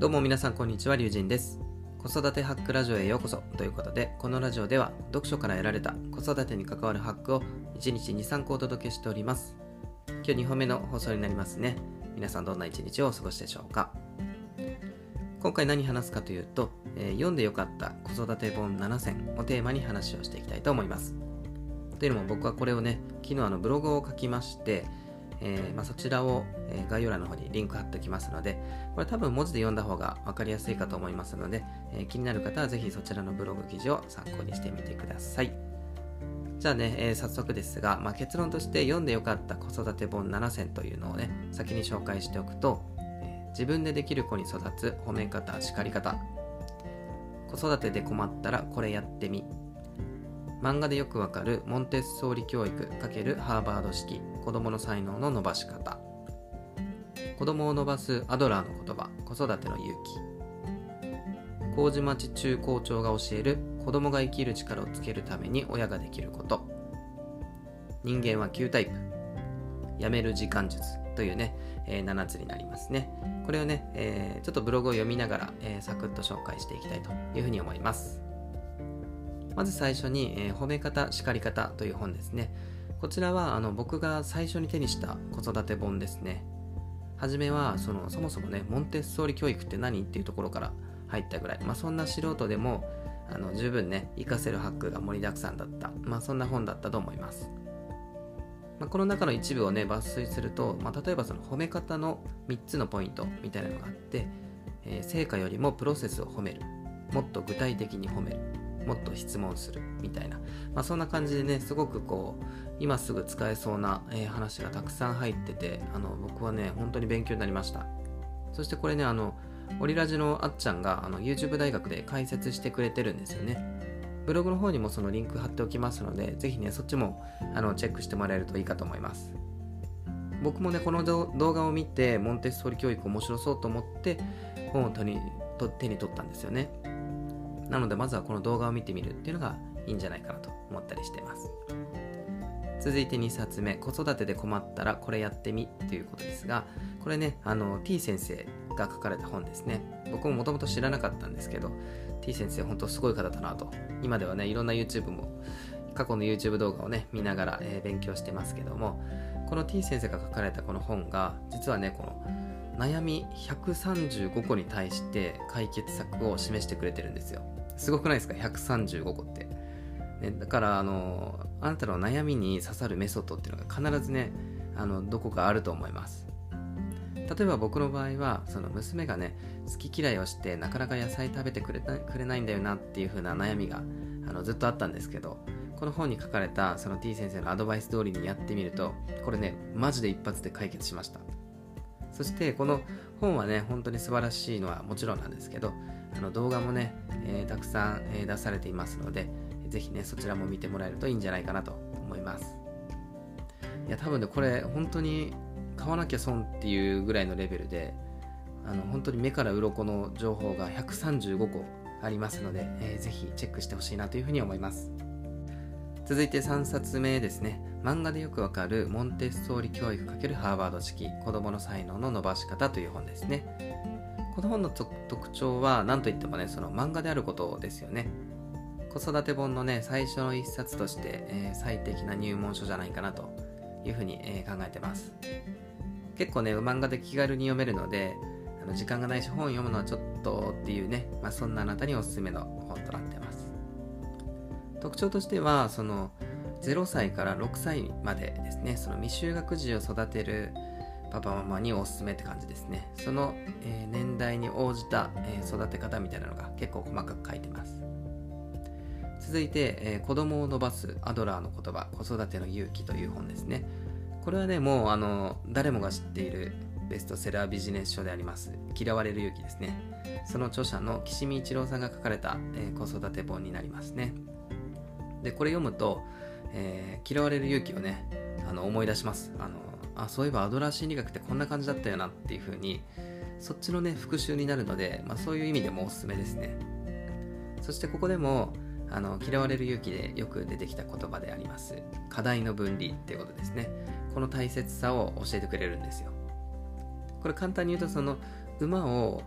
どうも皆さんこんにちは、りゅうじんです。子育てハックラジオへようこそということで、このラジオでは読書から得られた子育てに関わるハックを1日2、3個お届けしております。今日2本目の放送になりますね。皆さんどんな一日をお過ごしでしょうか今回何話すかというと、えー読んでよかった子育て本7選をテーマに話をしていきたいと思います。というのも僕はこれをね、昨日あのブログを書きまして、えーまあ、そちらを、えー概要欄の方にリンク貼っておきますので、これ多分文字で読んだ方が分かりやすいかと思いますので、えー気になる方はぜひそちらのブログ記事を参考にしてみてください。じゃあね、えー早速ですが、まあ、結論として読んでよかった子育て本7選というのをね、先に紹介しておくと、えー自分でできる子に育つ褒め方、叱り方、子育てで困ったらこれやってみ、漫画でよくわかるモンテッソーリ教育×ハーバード式子供の才能の伸ばし方。子供を伸ばすアドラーの言葉子育ての勇気。麹町中高長が教える子供が生きる力をつけるために親ができること。人間は9タイプ。やめる時間術というね、えー7つになりますね。これをね、えーちょっとブログを読みながら、えーサクッと紹介していきたいというふうに思います。まず最初に、えー褒め方、叱り方という本ですね。こちらはあの僕が最初に手にした子育て本ですね。はじめはそのそもそもね、モンテッソーリ教育って何っていうところから入ったぐらい、まあ、そんな素人でもあの十分ね、活かせるハックが盛りだくさんだった、まあ、そんな本だったと思います。まあ、この中の一部をね、抜粋すると、まあ、例えばその褒め方の3つのポイントみたいなのがあって、えー成果よりもプロセスを褒める、もっと具体的に褒める、もっと質問するみたいな、まあ、そんな感じでねすごくこう今すぐ使えそうな、えー話がたくさん入っててあの僕はね本当に勉強になりました。そしてこれねあのオリラジのあっちゃんがあの YouTube 大学で解説してくれてるんですよね。ブログの方にもそのリンク貼っておきますのでぜひねそっちもあのチェックしてもらえるといいかと思います。僕もねこの動画を見てモンテッソーリ教育面白そうと思って本を手に手に取ったんですよね。なのでまずはこの動画を見てみるっていうのがいいんじゃないかなと思ったりしてます。続いて2冊目。子育てで困ったらこれやってみということですがこれねあの T 先生が書かれた本ですね。僕ももともと知らなかったんですけど T 先生本当すごい方だなと。今ではねいろんな YouTube も過去の YouTube 動画をね見ながら、えー勉強してますけどもこの T 先生が書かれたこの本が実はねこの悩み135個に対して解決策を示してくれてるんですよ。すごくないですか？135個って、ね、だからあのあなたの悩みに刺さるメソッドっていうのが必ずねあのどこかあると思います。例えば僕の場合はその娘がね好き嫌いをしてなかなか野菜食べてくれたくれないんだよなっていう風な悩みがあのずっとあったんですけどこの本に書かれたその T 先生のアドバイス通りにやってみるとこれねマジで一発で解決しました。そしてこの本はね本当に素晴らしいのはもちろんなんですけどあの動画もね、えーたくさん、え出されていますのでぜひねそちらも見てもらえるといいんじゃないかなと思います。いや多分ねこれ本当に買わなきゃ損っていうぐらいのレベルであの本当に目から鱗の情報が135個ありますので、えーぜひチェックしてほしいなというふうに思います。続いて3冊目ですね。漫画でよくわかるモンテッソーリ教育×ハーバード式子供の才能の伸ばし方という本ですね。この本の特徴は何といってもねその漫画であることですよね。子育て本のね最初の一冊として、えー最適な入門書じゃないかなというふうに、えー考えてます。結構ね漫画で気軽に読めるのであの時間がないし本読むのはちょっとっていうね、まあ、そんなあなたにおすすめの本となってます。特徴としてはその0歳から6歳までですねその未就学児を育てるパパママにおすすめって感じですね。その、えー年代に応じた、えー育て方みたいなのが結構細かく書いてます。続いて、えー子供を伸ばすアドラーの言葉子育ての勇気という本ですね。これはねもうあの誰もが知っているベストセラービジネス書であります嫌われる勇気ですね。その著者の岸見一郎さんが書かれた、えー子育て本になりますね。でこれ読むと、えー嫌われる勇気をねあの思い出します。あのあそういえばアドラー心理学ってこんな感じだったよなっていう風にそっちのね復習になるので、まあ、そういう意味でもおすすめですね。そしてここでもあの嫌われる勇気でよく出てきた言葉であります。課題の分離っていうことですね。この大切さを教えてくれるんですよ。これ簡単に言うとその馬を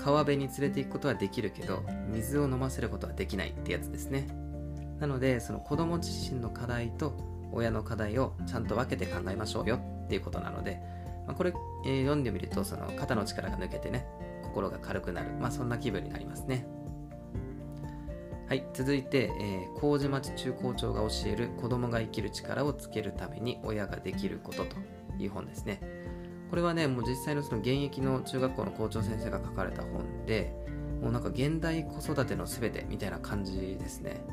川辺に連れて行くことはできるけど水を飲ませることはできないってやつですね。なのでその子供自身の課題と親の課題をちゃんと分けて考えましょうよ。っていうことなので、まあ、これ、えー、読んでみるとその肩の力が抜けてね心が軽くなる、まあ、そんな気分になりますね。はい続いて、えー、麹町中高長が教える子供が生きる力をつけるために親ができることという本ですね。これはねもう実際のその現役の中学校の校長先生が書かれた本でもうなんか現代子育ての全てみたいな感じですね。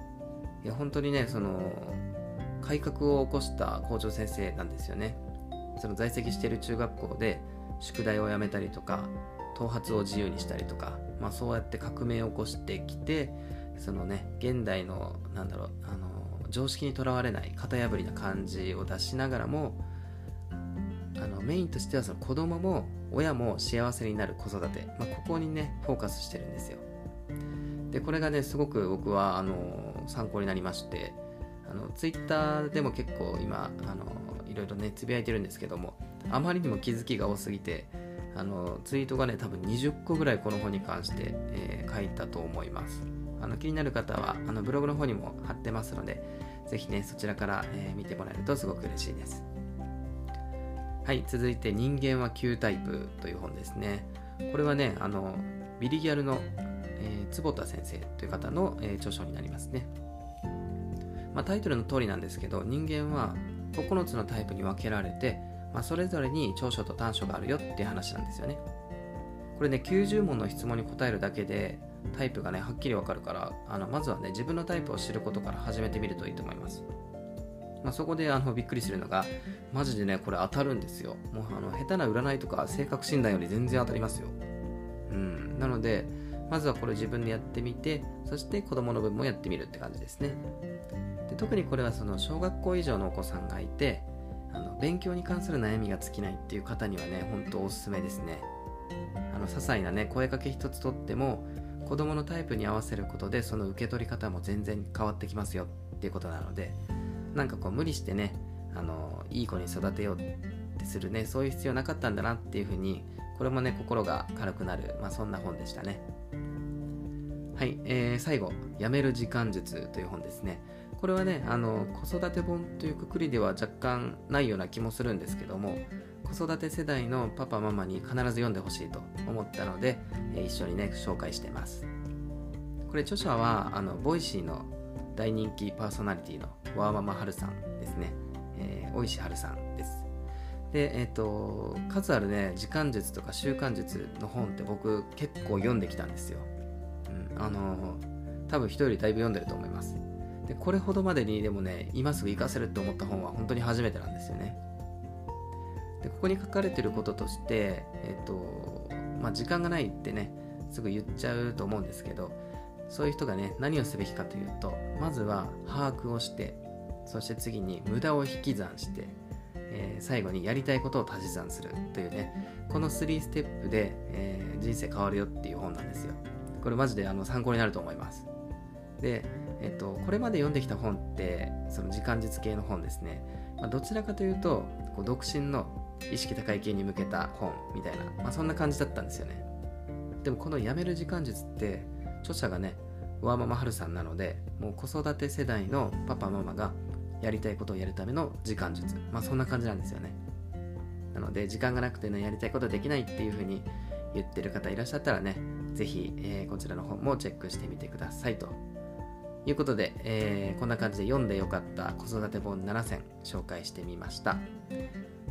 いや本当にねその改革を起こした校長先生なんですよね。その在籍している中学校で宿題をやめたりとか頭髪を自由にしたりとか、まあ、そうやって革命を起こしてきてそのね現代のなんだろうあの常識にとらわれない型破りな感じを出しながらもあのメインとしてはその子供も親も幸せになる子育て、まあ、ここにねフォーカスしてるんですよ。でこれがねすごく僕はあの参考になりましてあのツイッターでも結構今あのいろいろねつぶやいてるんですけどもあまりにも気づきが多すぎてあのツイートがね多分20個ぐらいこの本に関して、えー、書いたと思います。あの気になる方はあのブログの方にも貼ってますのでぜひねそちらから、えー、見てもらえるとすごく嬉しいです。はい続いて人間は9タイプという本ですね。これはねあのビリギャルの、えー、坪田先生という方の、えー、著書になりますね。まあ、タイトルの通りなんですけど人間は9つのタイプに分けられて、まあ、それぞれに長所と短所があるよっていう話なんですよね。これね90問の質問に答えるだけでタイプがねはっきりわかるからあのまずはね自分のタイプを知ることから始めてみるといいと思います。まあ、そこであのびっくりするのがマジでねこれ当たるんですよ。もうあの下手な占いとか性格診断より全然当たりますよ。うん。なのでまずはこれ自分でやってみてそして子供の分もやってみるって感じですね。で特にこれはその小学校以上のお子さんがいてあの勉強に関する悩みが尽きないっていう方にはね本当おすすめですね。あの些細なね声かけ一つとっても子供のタイプに合わせることでその受け取り方も全然変わってきますよっていうことなのでなんかこう無理してねあのいい子に育てようってするねそういう必要なかったんだなっていうふうにこれもね心が軽くなる、まあ、そんな本でしたね。はい、えー、最後「やめる時間術」という本ですね。これはねあの子育て本というくくりでは若干ないような気もするんですけども子育て世代のパパママに必ず読んでほしいと思ったので、え一緒にね紹介してます。これ著者はあのボイシーの大人気パーソナリティのワーママハルさんですね、えー、大石春さんです。でえっ、ー、と数あるね時間術とか習慣術の本って僕結構読んできたんですよ、うん、あの多分人よりだいぶ読んでると思います。でこれほどまでにでもね今すぐ活かせるって思った本は本当に初めてなんですよね。でここに書かれてることとしてえっ、とまあ時間がないってねすぐ言っちゃうと思うんですけどそういう人がね何をすべきかというとまずは把握をしてそして次に無駄を引き算して、えー、最後にやりたいことを足し算するというねこの3ステップで、えー、人生変わるよっていう本なんですよ。これマジであの参考になると思います。でえっと、これまで読んできた本ってその時間術系の本ですね、まあ、どちらかというとこう独身の意識高い系に向けた本みたいな、まあ、そんな感じだったんですよね。でもこのやめる時間術って著者がねワーママハルさんなのでもう子育て世代のパパママがやりたいことをやるための時間術。まあそんな感じなんですよね。なので時間がなくてねやりたいことできないっていう風に言ってる方いらっしゃったらね是非、えー、こちらの本もチェックしてみてくださいと。いうことで、えー、こんな感じで読んでよかった子育て本7選紹介してみました。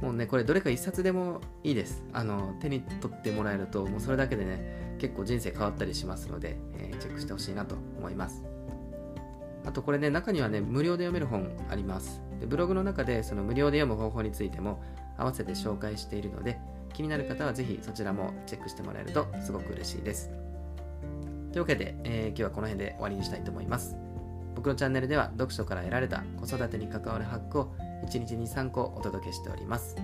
もうね、これどれか1冊でもいいです。あの、手に取ってもらえると、もうそれだけでね、結構人生変わったりしますので、えー、チェックしてほしいなと思います。あとこれね、中にはね、無料で読める本あります。でブログの中でその無料で読む方法についても合わせて紹介しているので、気になる方はぜひそちらもチェックしてもらえるとすごく嬉しいです。というわけで、えー、今日はこの辺で終わりにしたいと思います。僕のチャンネルでは読書から得られた子育てに関わるハックを1日に3個お届けしております。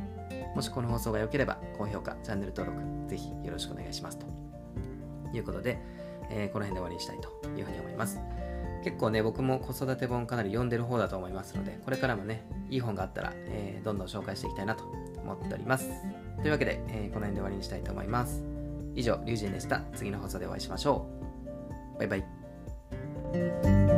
もしこの放送が良ければ高評価、チャンネル登録、ぜひよろしくお願いしますということで、えー、この辺で終わりにしたいというふうに思います。結構ね、僕も子育て本かなり読んでる方だと思いますので、これからもね、いい本があったら、えー、どんどん紹介していきたいなと思っております。というわけで、えー、この辺で終わりにしたいと思います。以上、リュウジンでした。次の放送でお会いしましょう。バイバイ。